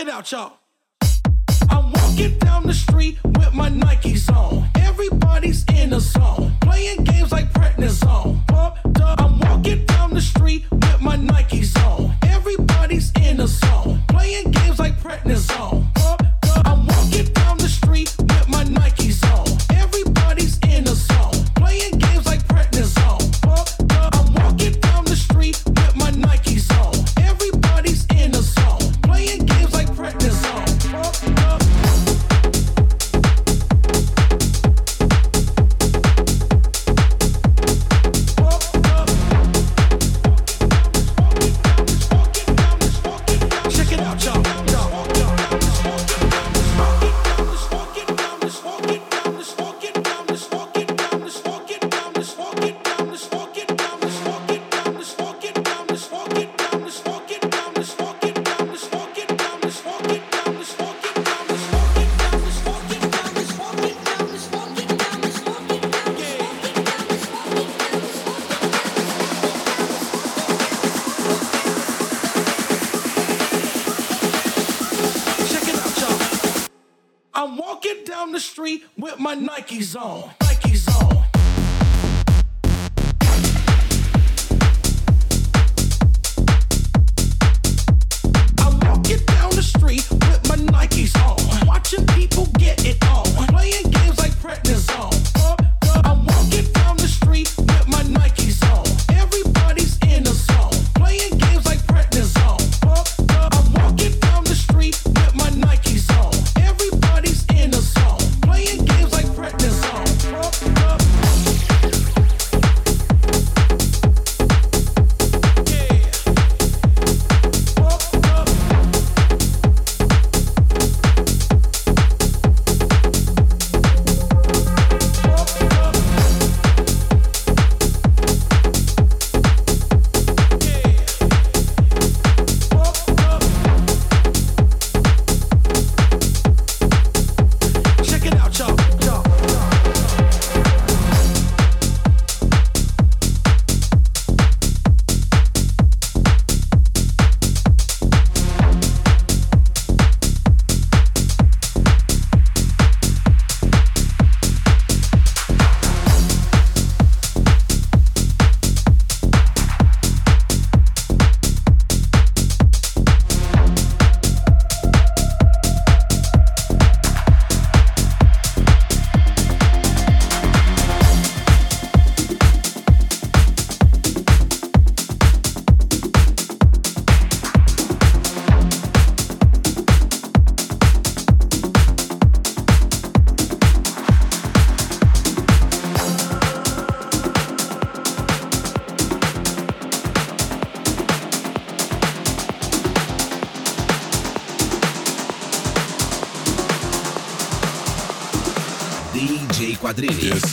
it out, y'all. I'm walking down the street with my Nikes on. Everybody's in a zone, playing games like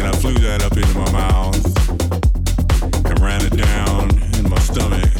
And I flew that up into my mouth and ran it down in my stomach.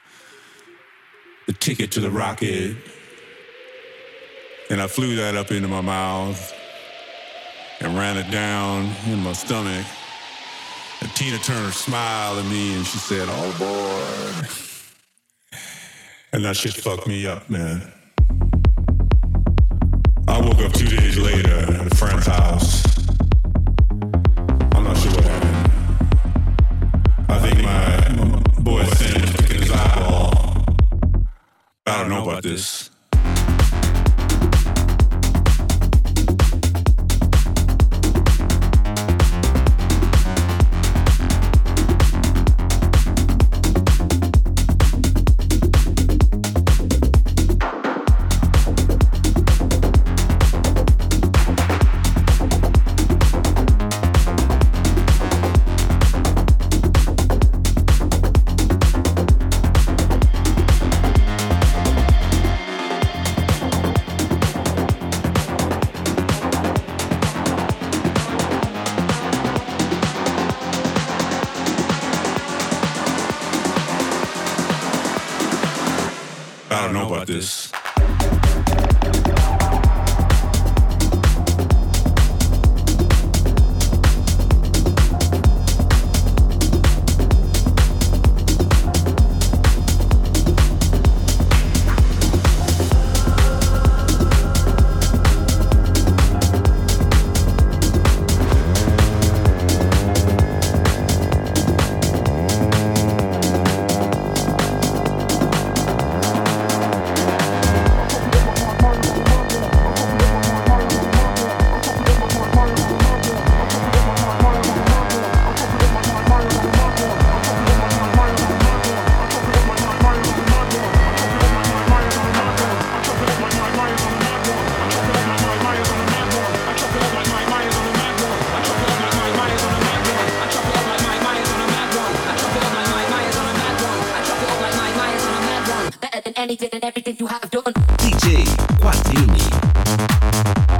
ticket to the rocket. And I flew that up into my mouth and ran it down in my stomach. And Tina Turner smiled at me and she said, oh, All aboard. And that shit fucked me up, man. I woke up two days later at a friend's house. I'm not sure what happened. I think my, I about this. I don't know about this. Have done. DJ Quadrini.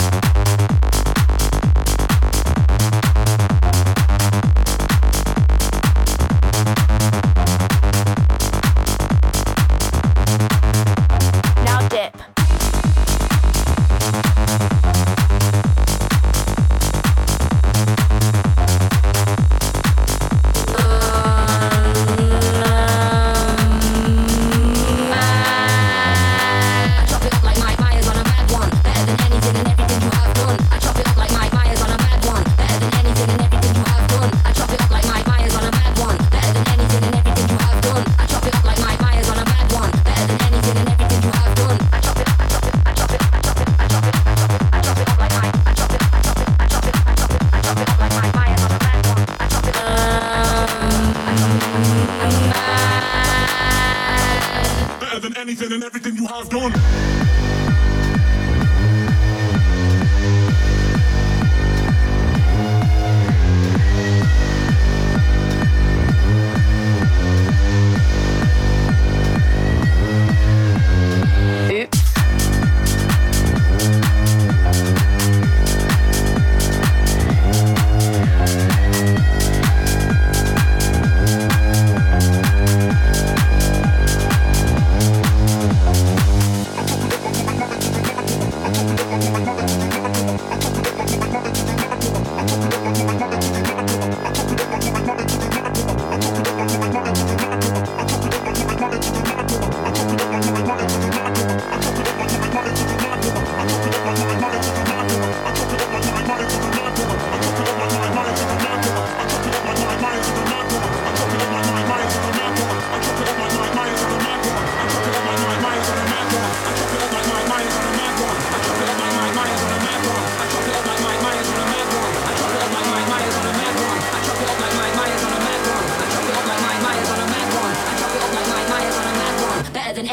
Sohn.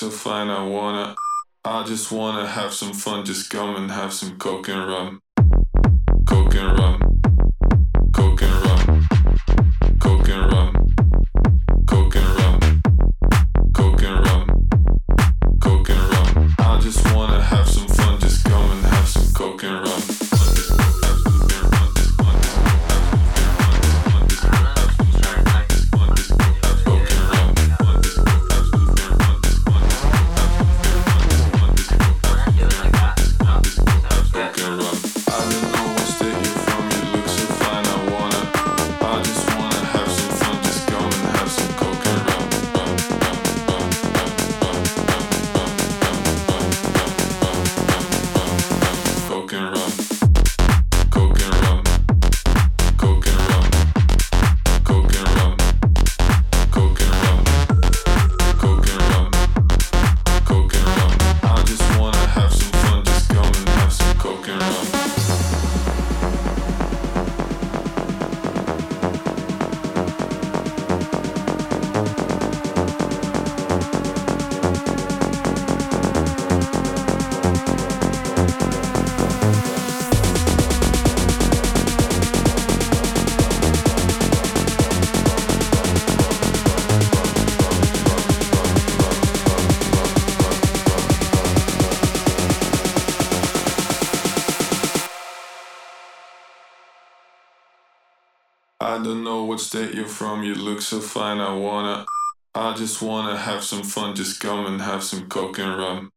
so fine. I wanna, I just wanna have some fun, just come and have some coke and rum. I don't know what state you're from, you look so fine, I wanna. I just wanna have some fun, just come and have some coke and rum.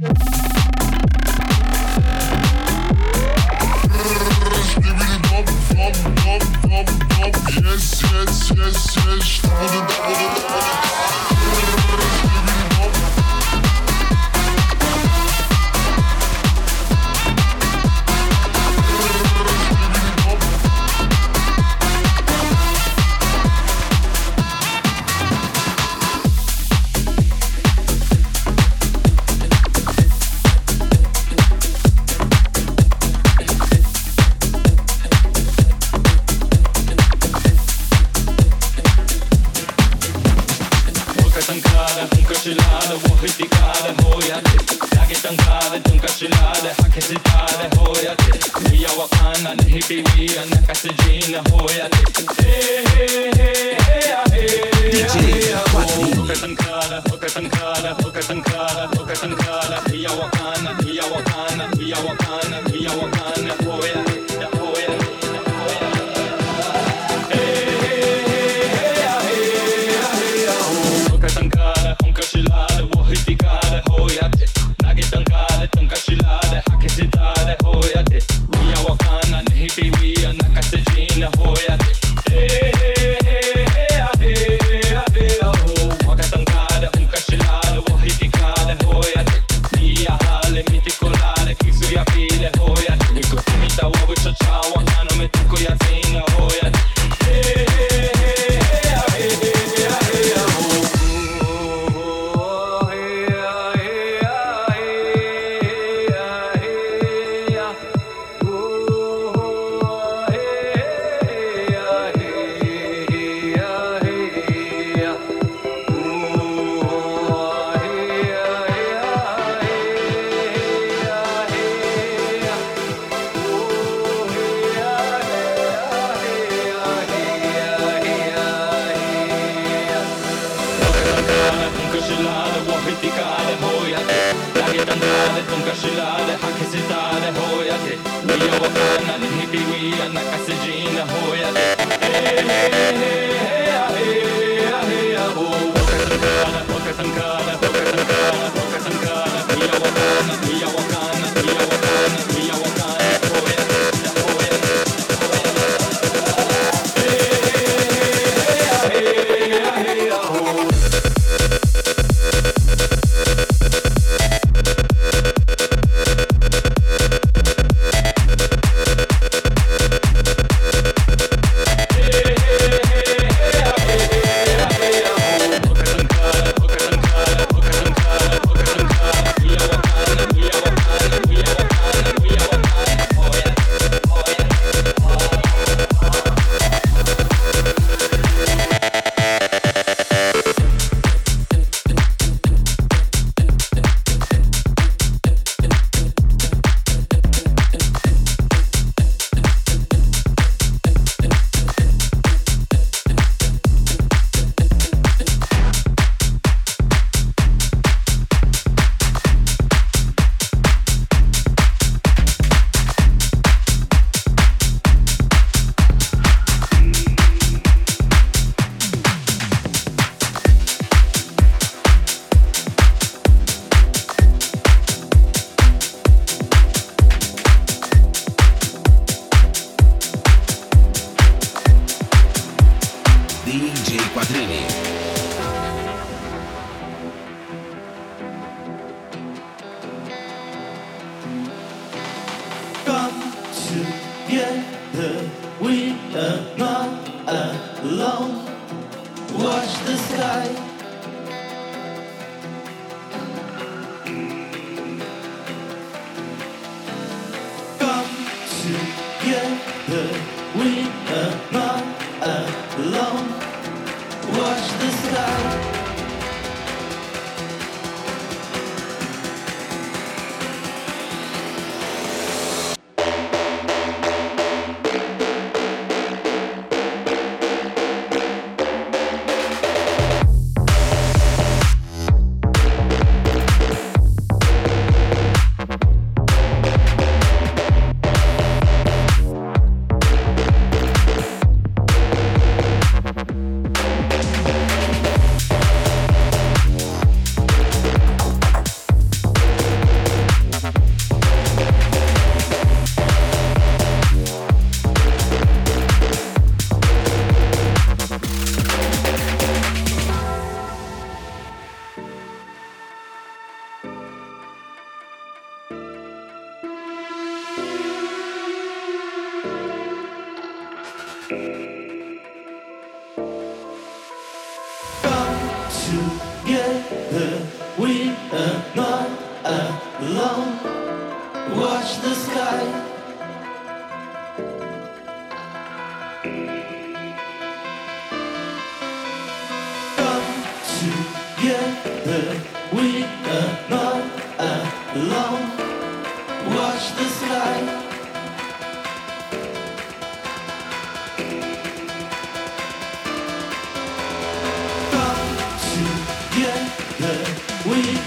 Yeah. Shankara, Oka Shankara, Oka Shankara. yeah. We